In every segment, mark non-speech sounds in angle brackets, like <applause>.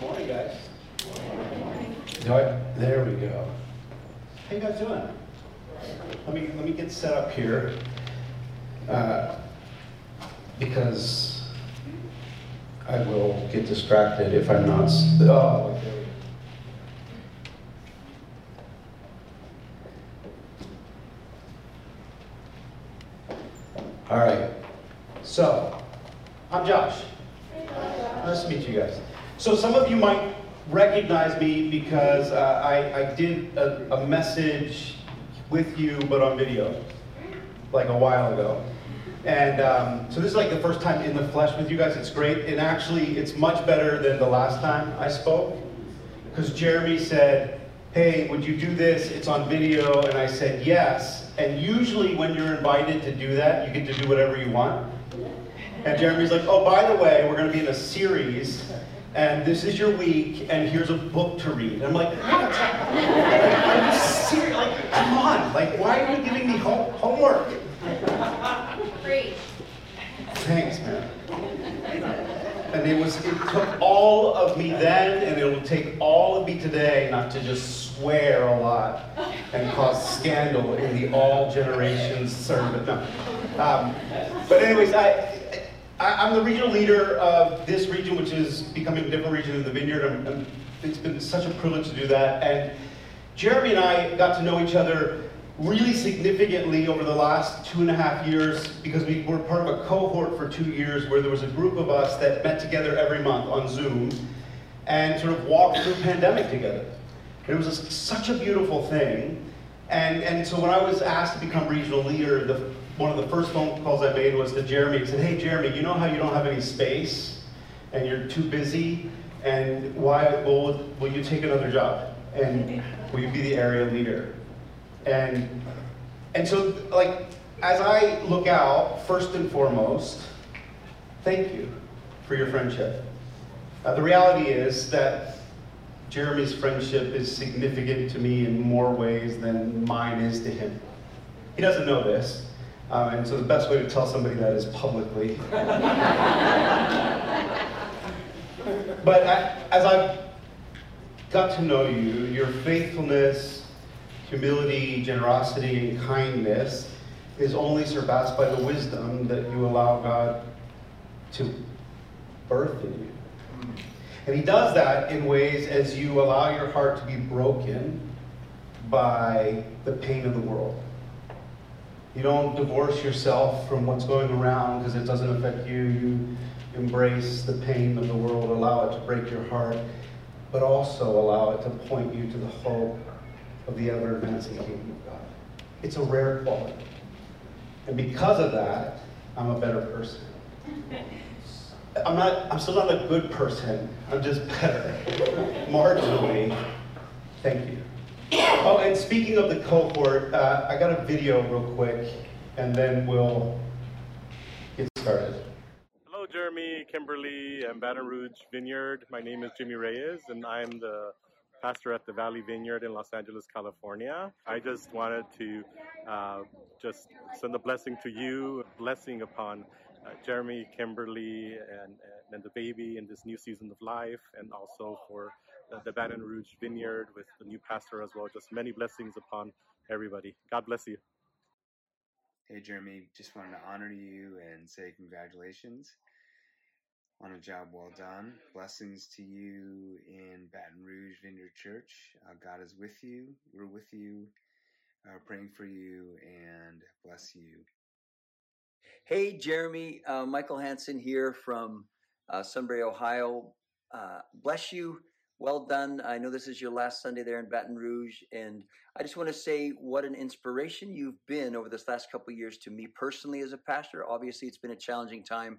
Good morning, guys. Do I- there we go. How you guys doing? Let me let me get set up here, uh, because I will get distracted if I'm not. Oh, there we go. All right. So, I'm Josh. Nice to meet you guys. So some of you might recognize me because uh, I, I did a, a message with you, but on video, like a while ago. And um, so this is like the first time in the flesh with you guys. It's great. And actually, it's much better than the last time I spoke. Because Jeremy said, hey, would you do this? It's on video. And I said, yes. And usually when you're invited to do that, you get to do whatever you want. And Jeremy's like, oh, by the way, we're going to be in a series, and this is your week, and here's a book to read. And I'm like, what? you serious? Like, come on. Like, why are you giving me home- homework? Free. Thanks, man. And it was, it took all of me then, and it will take all of me today not to just swear a lot and cause scandal in the all generations sermon. No. Um, but anyways, I, I, I'm the regional leader of this region, which is becoming a different region in the vineyard. I'm, I'm, it's been such a privilege to do that. And Jeremy and I got to know each other really significantly over the last two and a half years because we were part of a cohort for two years where there was a group of us that met together every month on Zoom and sort of walked through the pandemic together. It was a, such a beautiful thing. And, and so when I was asked to become regional leader, the, one of the first phone calls I made was to Jeremy and said, hey Jeremy, you know how you don't have any space and you're too busy and why, well, will you take another job? And will you be the area leader? And, and so, like, as I look out, first and foremost, thank you for your friendship. Uh, the reality is that Jeremy's friendship is significant to me in more ways than mine is to him. He doesn't know this, uh, and so the best way to tell somebody that is publicly. <laughs> but I, as I've got to know you, your faithfulness, humility, generosity, and kindness is only surpassed by the wisdom that you allow God to birth in you. And He does that in ways as you allow your heart to be broken by the pain of the world. You don't divorce yourself from what's going around because it doesn't affect you. You embrace the pain of the world, allow it to break your heart, but also allow it to point you to the hope of the ever advancing kingdom of God. It's a rare quality. And because of that, I'm a better person. <laughs> I'm not, I'm still not a good person. I'm just better. Marginally. Thank you. Oh, and speaking of the cohort, uh, I got a video real quick, and then we'll get started. Hello, Jeremy, Kimberly, and Baton Rouge Vineyard. My name is Jimmy Reyes, and I'm the pastor at the Valley Vineyard in Los Angeles, California. I just wanted to uh, just send a blessing to you, a blessing upon uh, Jeremy, Kimberly, and, and the baby in this new season of life, and also for the, the Baton Rouge Vineyard with the new pastor as well. Just many blessings upon everybody. God bless you. Hey, Jeremy, just wanted to honor you and say congratulations on a job well done. Blessings to you in Baton Rouge Vineyard Church. Uh, God is with you. We're with you, uh, praying for you, and bless you. Hey, Jeremy, uh, Michael Hansen here from uh, Sunbury, Ohio. Uh, bless you. Well done. I know this is your last Sunday there in Baton Rouge, and I just want to say what an inspiration you've been over this last couple years to me personally as a pastor. Obviously, it's been a challenging time,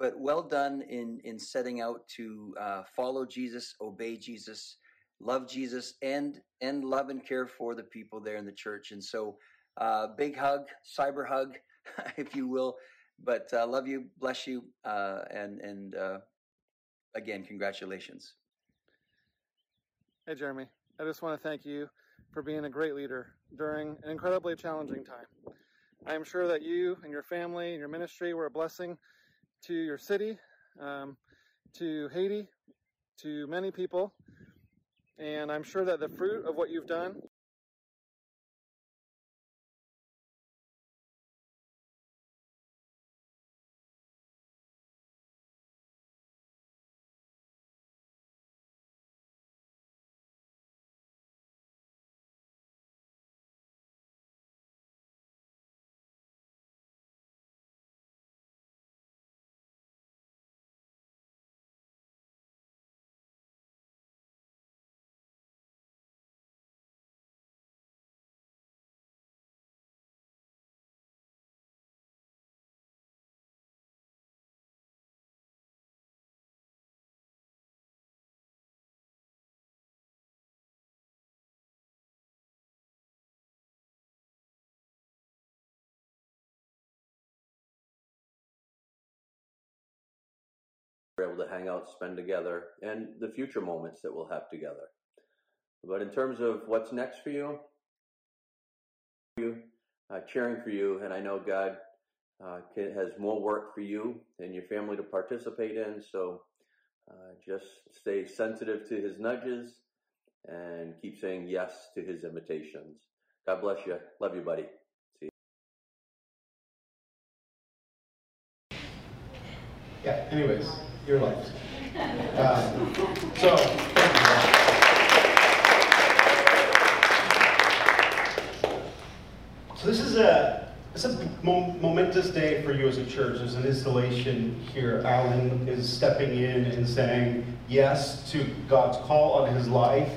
but well done in in setting out to uh, follow Jesus, obey Jesus, love Jesus, and and love and care for the people there in the church. And so, uh, big hug, cyber hug, <laughs> if you will. But uh, love you, bless you, uh, and and uh, again, congratulations. Hey, Jeremy. I just want to thank you for being a great leader during an incredibly challenging time. I am sure that you and your family and your ministry were a blessing to your city, um, to Haiti, to many people, and I'm sure that the fruit of what you've done we're able to hang out, spend together, and the future moments that we'll have together. But in terms of what's next for you, you uh, cheering for you, and I know God uh, can, has more work for you and your family to participate in. So uh, just stay sensitive to His nudges and keep saying yes to His invitations. God bless you. Love you, buddy. See you. Yeah, anyways, your life. Um, <laughs> so, so this is a it's a momentous day for you as a church. There's an installation here. Alan is stepping in and saying yes to God's call on his life,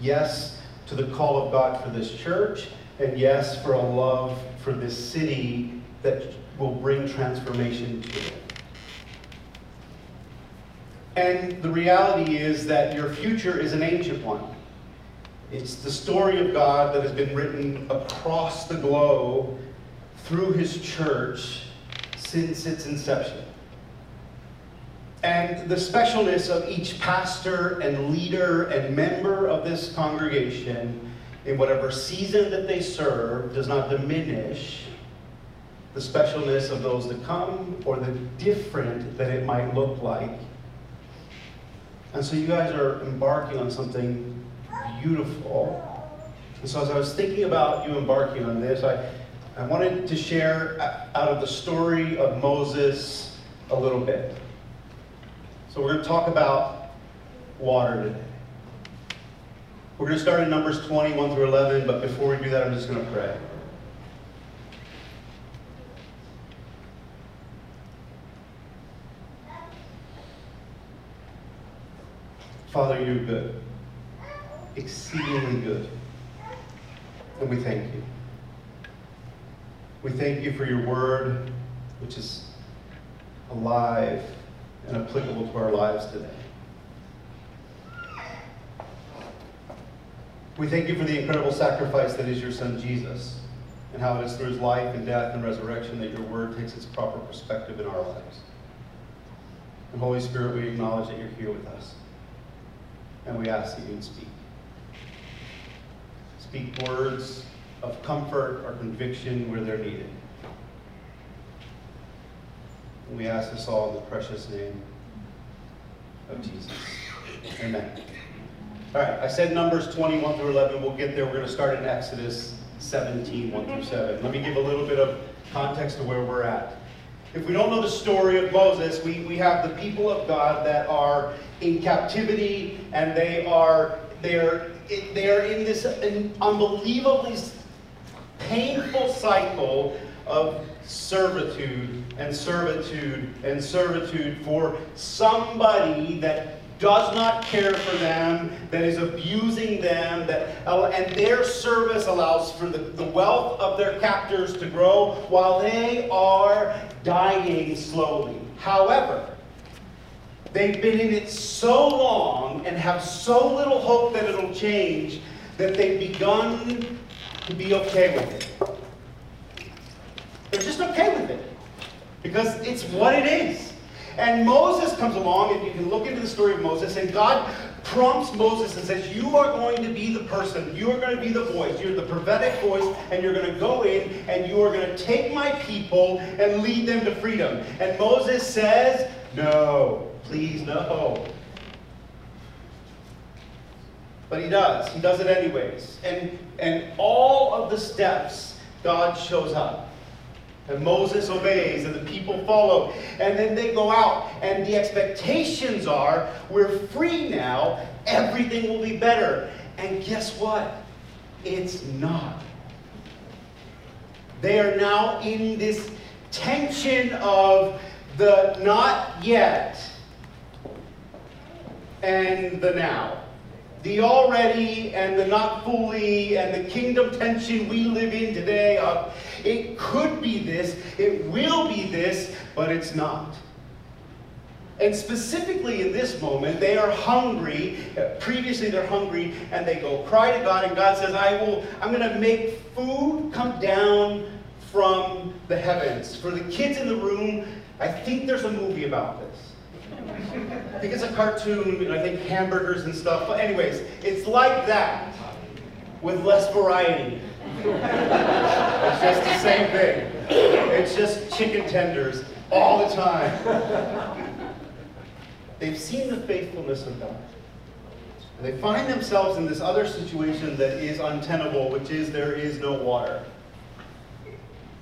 yes to the call of God for this church, and yes for a love for this city that will bring transformation to it. And the reality is that your future is an ancient one. It's the story of God that has been written across the globe through his church since its inception. And the specialness of each pastor and leader and member of this congregation, in whatever season that they serve, does not diminish the specialness of those that come or the different that it might look like and so you guys are embarking on something beautiful. And so as I was thinking about you embarking on this, I, I wanted to share out of the story of Moses a little bit. So we're going to talk about water today. We're going to start in Numbers 21 through 11, but before we do that, I'm just going to pray. Father, you're good, exceedingly good. And we thank you. We thank you for your word, which is alive and applicable to our lives today. We thank you for the incredible sacrifice that is your son Jesus, and how it is through his life and death and resurrection that your word takes its proper perspective in our lives. And Holy Spirit, we acknowledge that you're here with us and we ask that you would speak. Speak words of comfort or conviction where they're needed. And we ask this all in the precious name of Jesus. Amen. All right, I said Numbers 21 through 11. We'll get there. We're going to start in Exodus 17, 1 through 7. Let me give a little bit of context to where we're at. If we don't know the story of Moses, we, we have the people of God that are in captivity and they are they're they are in this unbelievably painful cycle of servitude and servitude and servitude for somebody that does not care for them, that is abusing them, that, uh, and their service allows for the, the wealth of their captors to grow while they are dying slowly. However, they've been in it so long and have so little hope that it'll change that they've begun to be okay with it. They're just okay with it because it's what it is. And Moses comes along, and you can look into the story of Moses, and God prompts Moses and says, You are going to be the person, you are going to be the voice, you're the prophetic voice, and you're going to go in and you are going to take my people and lead them to freedom. And Moses says, No, please, no. But he does. He does it anyways. And, and all of the steps, God shows up. And Moses obeys, and the people follow. And then they go out, and the expectations are we're free now, everything will be better. And guess what? It's not. They are now in this tension of the not yet and the now. The already and the not fully and the kingdom tension we live in today of it could be this, it will be this, but it's not. And specifically in this moment, they are hungry. Previously, they're hungry, and they go cry to God, and God says, "I will. I'm going to make food come down from the heavens." For the kids in the room, I think there's a movie about this. I think it's a cartoon, and I think hamburgers and stuff. But anyways, it's like that with less variety. It's just the same thing. It's just chicken tenders all the time. They've seen the faithfulness of God. And they find themselves in this other situation that is untenable, which is there is no water.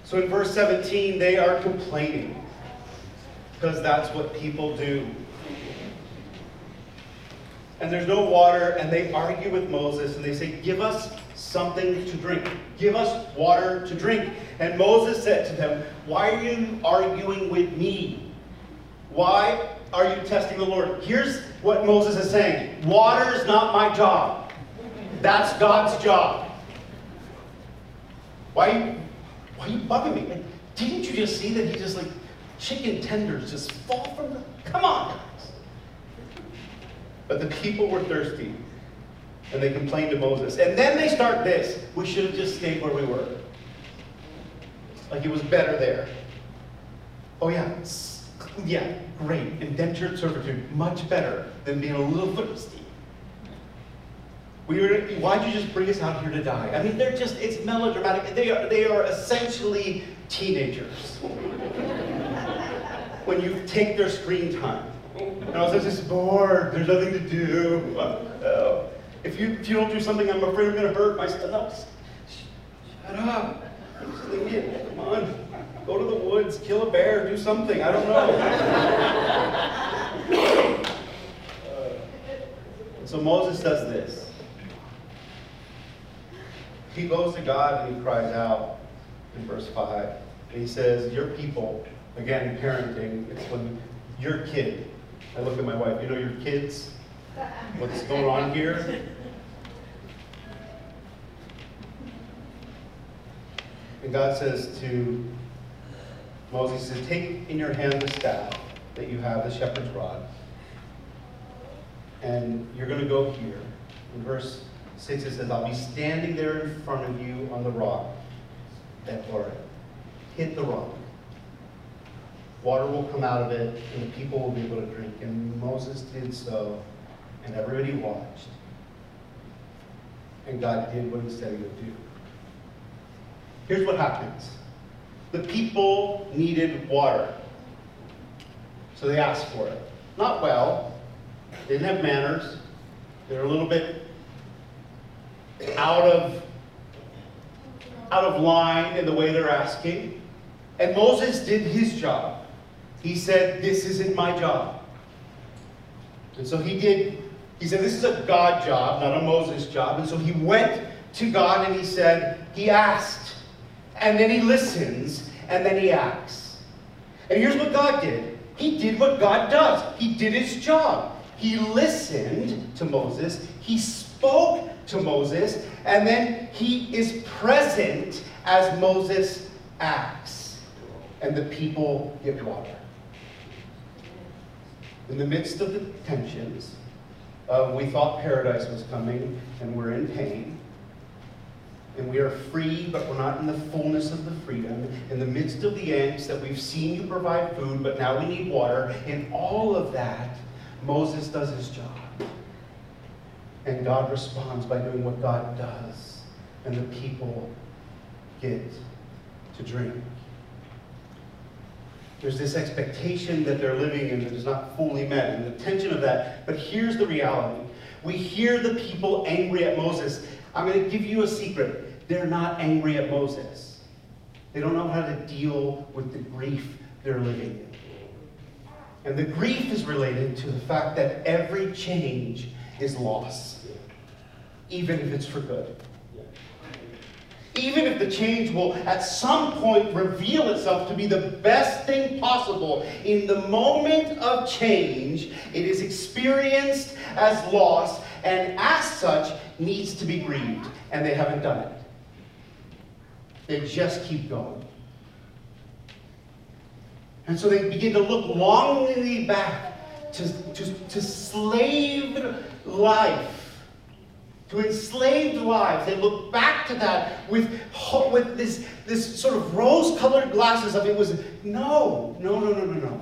So in verse 17, they are complaining because that's what people do. And there's no water, and they argue with Moses, and they say, Give us something to drink. Give us water to drink. And Moses said to them, Why are you arguing with me? Why are you testing the Lord? Here's what Moses is saying Water is not my job, that's God's job. Why, why are you bugging me? Didn't you just see that he just like chicken tenders just fall from the. Come on, guys. But the people were thirsty and they complained to Moses. And then they start this we should have just stayed where we were. Like it was better there. Oh, yeah. Yeah, great. Indentured servitude, much better than being a little thirsty. We were, why'd you just bring us out here to die? I mean, they're just, it's melodramatic. They are, they are essentially teenagers. <laughs> when you take their screen time. And I was just bored, there's nothing to do. Uh, if, you, if you don't do something, I'm afraid I'm going to hurt my myself. Shut up. Come on. Go to the woods, kill a bear, do something. I don't know. uh, so Moses does this. He goes to God and he cries out in verse 5. And he says, Your people, again, parenting, it's when your kid, I look at my wife, you know your kids? What's going on here? And God says to Moses, says, Take in your hand the staff that you have, the shepherd's rod, and you're going to go here. In verse 6 it says, I'll be standing there in front of you on the rock at Horeb. Hit the rock. Water will come out of it, and the people will be able to drink. And Moses did so, and everybody watched. And God did what he said he would do. Here's what happens. The people needed water. So they asked for it. Not well. They didn't have manners. They were a little bit out of, out of line in the way they're asking. And Moses did his job. He said, This isn't my job. And so he did, he said, This is a God job, not a Moses job. And so he went to God and he said, He asked. And then he listens and then he acts. And here's what God did He did what God does, He did his job. He listened to Moses, he spoke to Moses, and then he is present as Moses acts. And the people get water. In the midst of the tensions, uh, we thought paradise was coming, and we're in pain. And we are free, but we're not in the fullness of the freedom. In the midst of the angst that we've seen you provide food, but now we need water. In all of that, Moses does his job. And God responds by doing what God does. And the people get to drink. There's this expectation that they're living in that is not fully met, and the tension of that. But here's the reality We hear the people angry at Moses. I'm going to give you a secret. They're not angry at Moses. They don't know how to deal with the grief they're living in. And the grief is related to the fact that every change is loss, even if it's for good. Even if the change will at some point reveal itself to be the best thing possible, in the moment of change, it is experienced as loss and as such needs to be grieved. And they haven't done it. They just keep going. And so they begin to look longingly back to, to, to slaved life, to enslaved lives. They look back to that with, with this, this sort of rose colored glasses of it was no, no, no, no, no, no.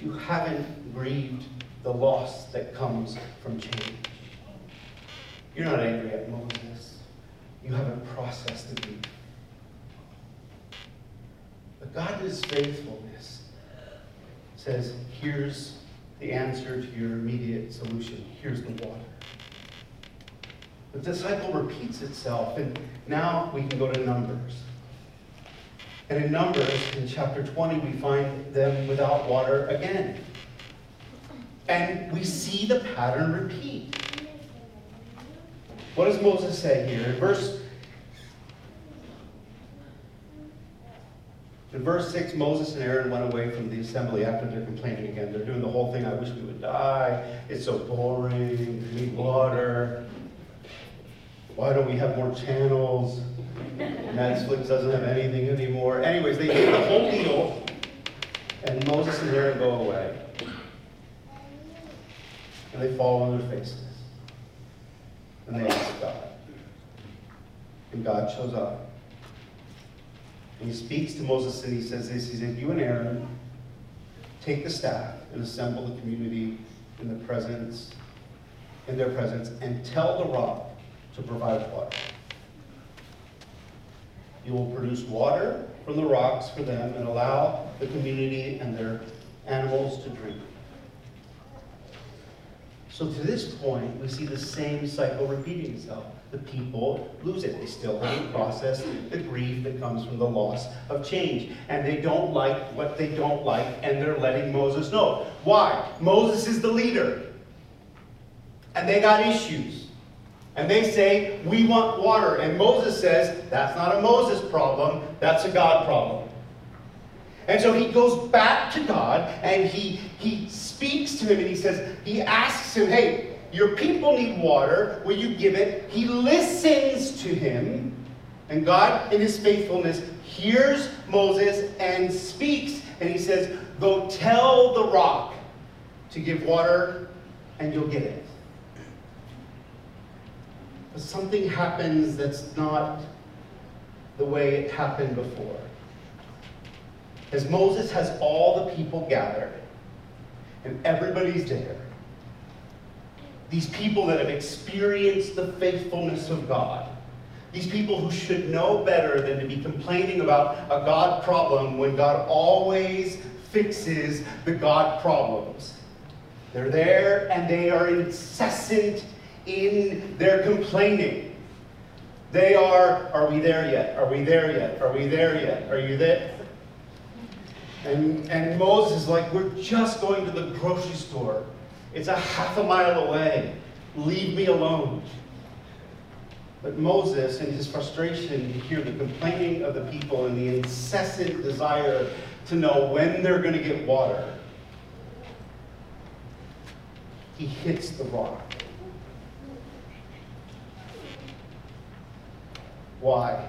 You haven't grieved the loss that comes from change. You're not angry at Moses. You haven't processed the grief. But God's faithfulness says, here's the answer to your immediate solution. Here's the water. The cycle repeats itself, and now we can go to Numbers. And in Numbers, in chapter 20, we find them without water again. And we see the pattern repeat. What does Moses say here? In verse In verse 6, Moses and Aaron went away from the assembly after they're complaining again. They're doing the whole thing, I wish we would die. It's so boring. We need water. Why don't we have more channels? Netflix doesn't have anything anymore. Anyways, they did the whole deal, and Moses and Aaron go away. And they fall on their faces. And they ask God. And God shows up. And he speaks to Moses and he says this. He said, You and Aaron take the staff and assemble the community in the presence, in their presence, and tell the rock to provide water. You will produce water from the rocks for them and allow the community and their animals to drink. So to this point, we see the same cycle repeating itself the people lose it. They still haven't processed the grief that comes from the loss of change. And they don't like what they don't like, and they're letting Moses know. Why? Moses is the leader. And they got issues. And they say, We want water. And Moses says, That's not a Moses problem, that's a God problem. And so he goes back to God and he, he speaks to him and he says, He asks him, Hey, your people need water. Will you give it? He listens to him. And God, in his faithfulness, hears Moses and speaks. And he says, Go tell the rock to give water, and you'll get it. But something happens that's not the way it happened before. As Moses has all the people gathered, and everybody's there, these people that have experienced the faithfulness of God. These people who should know better than to be complaining about a God problem when God always fixes the God problems. They're there and they are incessant in their complaining. They are, are we there yet? Are we there yet? Are we there yet? Are you there? And, and Moses is like, we're just going to the grocery store. It's a half a mile away. Leave me alone. But Moses, in his frustration to hear the complaining of the people and the incessant desire to know when they're going to get water, he hits the rock. Why?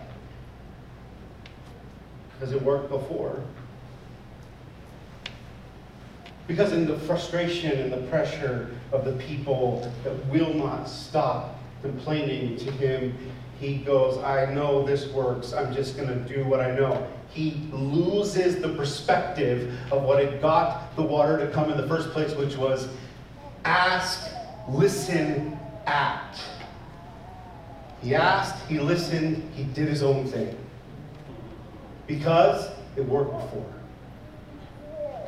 Because it worked before. Because in the frustration and the pressure of the people that will not stop complaining to him, he goes, I know this works. I'm just going to do what I know. He loses the perspective of what had got the water to come in the first place, which was ask, listen, act. He asked, he listened, he did his own thing. Because it worked before.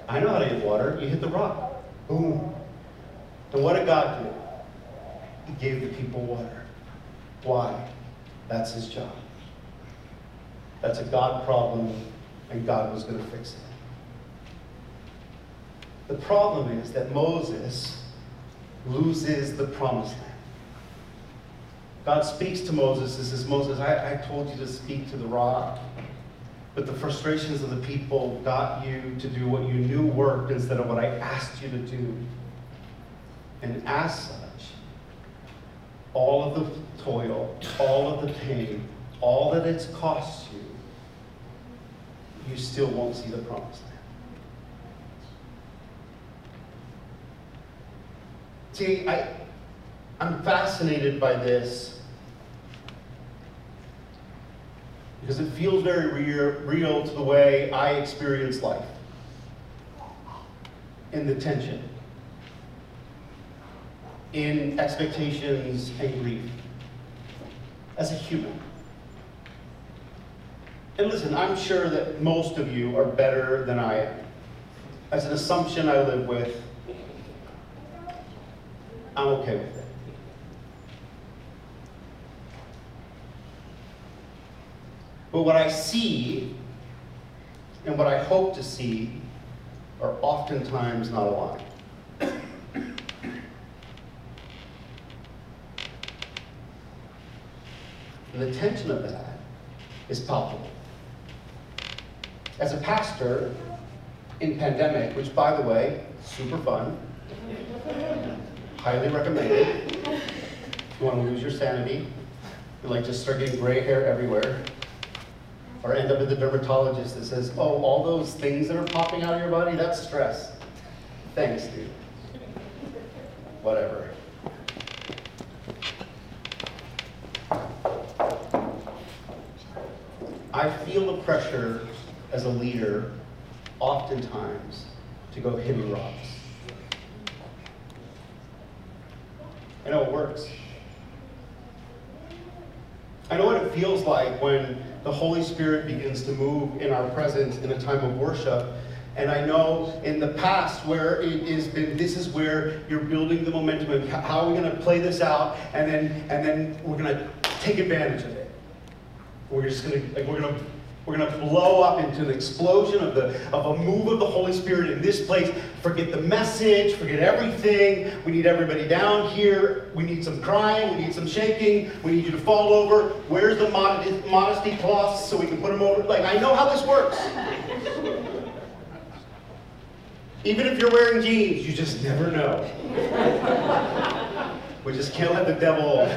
I know how to get water. You hit the rock. Boom. And what did God do? He gave the people water. Why? That's his job. That's a God problem, and God was going to fix it. The problem is that Moses loses the promised land. God speaks to Moses and says, Moses, I, I told you to speak to the rock. But the frustrations of the people got you to do what you knew worked instead of what I asked you to do. And as such, all of the toil, all of the pain, all that it's cost you, you still won't see the promised land. See, I, I'm fascinated by this because it feels very real, to the way I experience life in the tension, in expectations and grief as a human. And listen, I'm sure that most of you are better than I am. As an assumption I live with, I'm okay with it. But what I see and what I hope to see are oftentimes not aligned. And the tension of that is palpable. As a pastor in pandemic, which by the way, super fun, highly recommended. If you want to lose your sanity, you like just start getting gray hair everywhere, or end up at the dermatologist that says, oh, all those things that are popping out of your body, that's stress. Thanks, dude. Whatever. I feel the pressure as a leader, oftentimes, to go hitting rocks. I know it works. I know what it feels like when the Holy Spirit begins to move in our presence in a time of worship. And I know in the past where it has been, this is where you're building the momentum and how are we going to play this out, and then and then we're going to take advantage of it. We're just going to like we're going to we're going to blow up into an explosion of, the, of a move of the Holy Spirit in this place. Forget the message, forget everything. We need everybody down here. We need some crying, we need some shaking. We need you to fall over. Where's the modesty, modesty cloths so we can put them over? Like, I know how this works. Even if you're wearing jeans, you just never know. we just can't let the devil.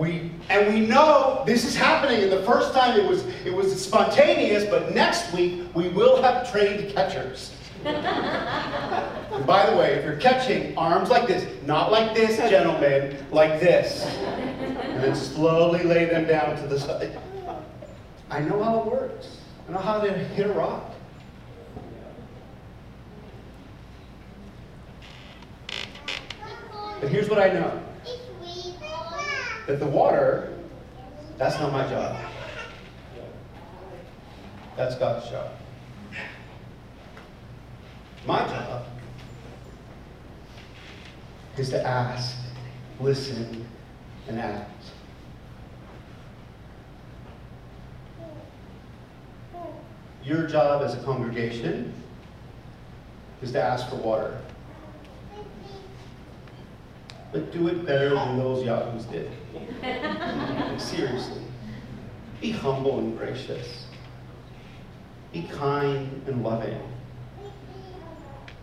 We, and we know this is happening. And the first time it was it was spontaneous, but next week we will have trained catchers. <laughs> and by the way, if you're catching, arms like this, not like this, gentlemen, like this. And then slowly lay them down to the side. I know how it works. I know how to hit a rock. But here's what I know that the water, that's not my job. That's God's job. My job is to ask, listen, and act. Your job as a congregation is to ask for water. But do it better than those yahoos did. Seriously. Be humble and gracious. Be kind and loving.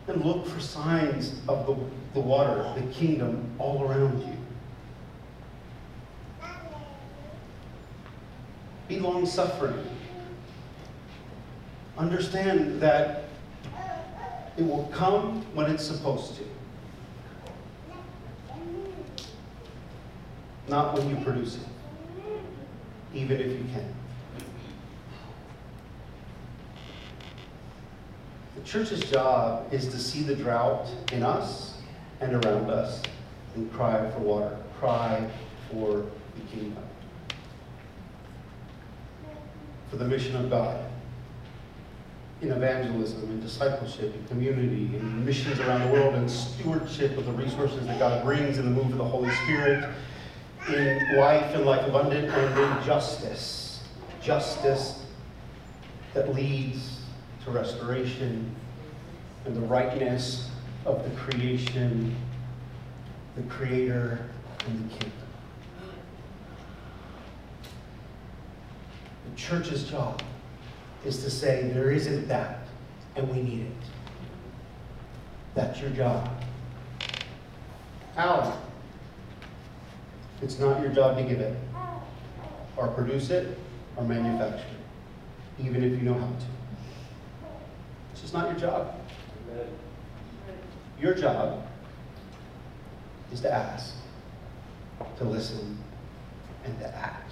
And look for signs of the, the water, the kingdom, all around you. Be long suffering. Understand that it will come when it's supposed to. Not when you produce it, even if you can. The church's job is to see the drought in us and around us and cry for water, cry for the kingdom, for the mission of God. in evangelism and discipleship and community and missions around the world and stewardship of the resources that God brings in the move of the Holy Spirit in life and life abundant and in justice. Justice that leads to restoration and the rightness of the creation, the creator, and the kingdom. The church's job is to say there isn't that, and we need it. That's your job. Alan, it's not your job to give it, or produce it, or manufacture it, even if you know how to. It's just not your job. Your job is to ask, to listen, and to act.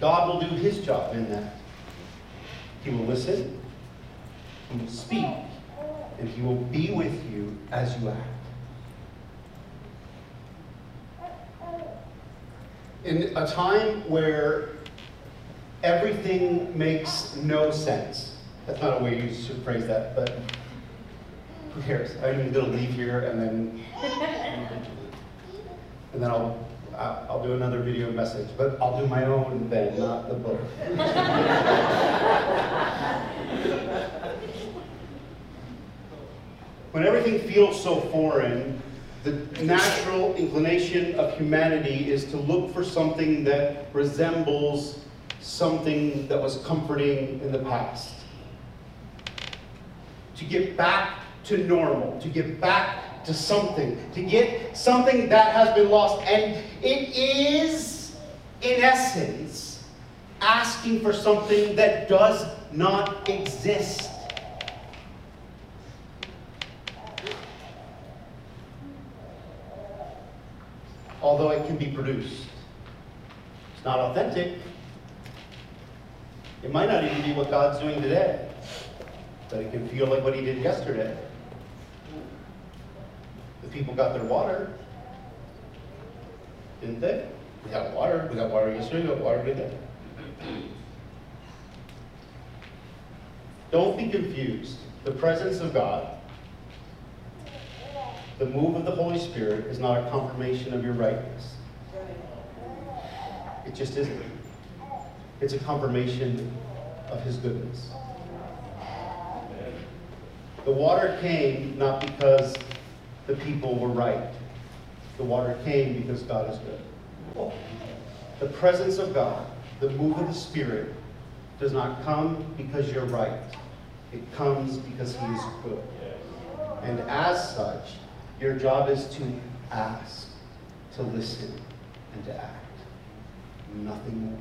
God will do his job in that. He will listen, he will speak, and he will be with you as you act. In a time where everything makes no sense, that's not a way you should phrase that, but who cares? I'm to leave here and then, and then I'll I'll do another video message, but I'll do my own then, not the book. <laughs> when everything feels so foreign, the natural inclination of humanity is to look for something that resembles something that was comforting in the past. To get back to normal, to get back to something, to get something that has been lost. And it is, in essence, asking for something that does not exist. Although it can be produced, it's not authentic. It might not even be what God's doing today, but it can feel like what He did yesterday. The people got their water, didn't they? We got water. We got water yesterday. We got water today. Don't be confused. The presence of God, the move of the Holy Spirit, is not a confirmation of your rightness. It just isn't. It's a confirmation of His goodness. The water came not because the people were right. The water came because God is good. The presence of God, the move of the Spirit, does not come because you're right. It comes because He is good. And as such, your job is to ask, to listen, and to act. Nothing more.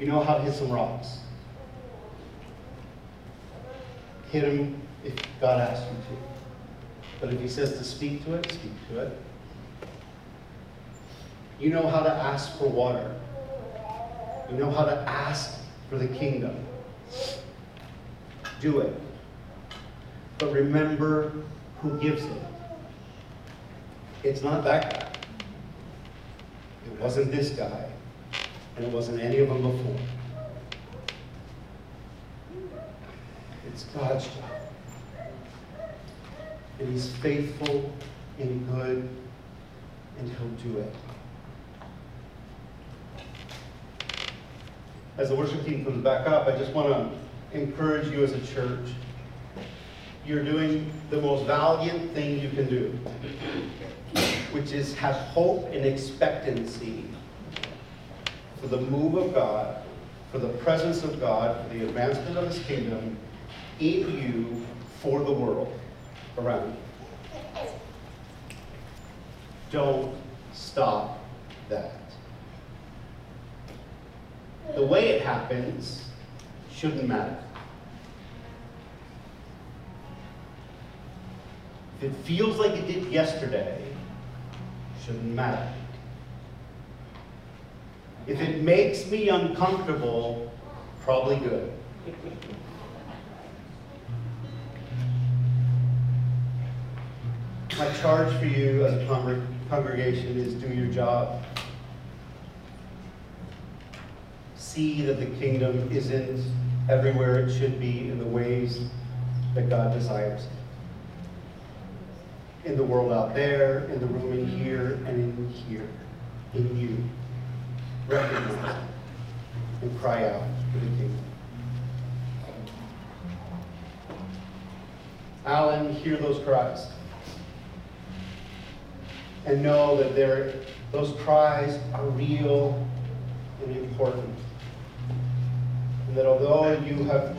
You know how to hit some rocks. Hit them if God asks you to. But if He says to speak to it, speak to it. You know how to ask for water. You know how to ask for the kingdom. Do it. But remember who gives it. It's not that guy. It wasn't this guy. And it wasn't any of them before. It's God's job. And He's faithful and good, and He'll do it. As the worship team comes back up, I just want to encourage you as a church. You're doing the most valiant thing you can do, which is have hope and expectancy for the move of God, for the presence of God, for the advancement of His kingdom in you for the world around you. Don't stop that. The way it happens shouldn't matter. If it feels like it did yesterday, shouldn't matter. If it makes me uncomfortable, probably good. My charge for you as a congregation is do your job. see that the kingdom isn't everywhere it should be in the ways that God desires. In the world out there, in the room in here, and in here, in you. Recognize it and cry out for the kingdom. Alan, hear those cries. And know that those cries are real and important. And that although you have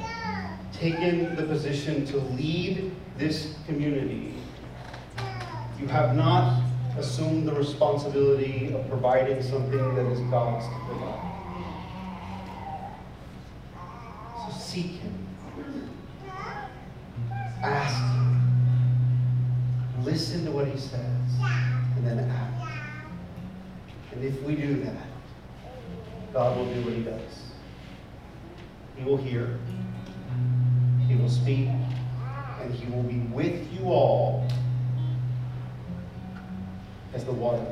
taken the position to lead this community, you have not assumed the responsibility of providing something that is God's to provide. So seek Him. Ask Him. Listen to what He says, and then act. And if we do that, God will do what He does. He will hear, He will speak, and He will be with you all as the water.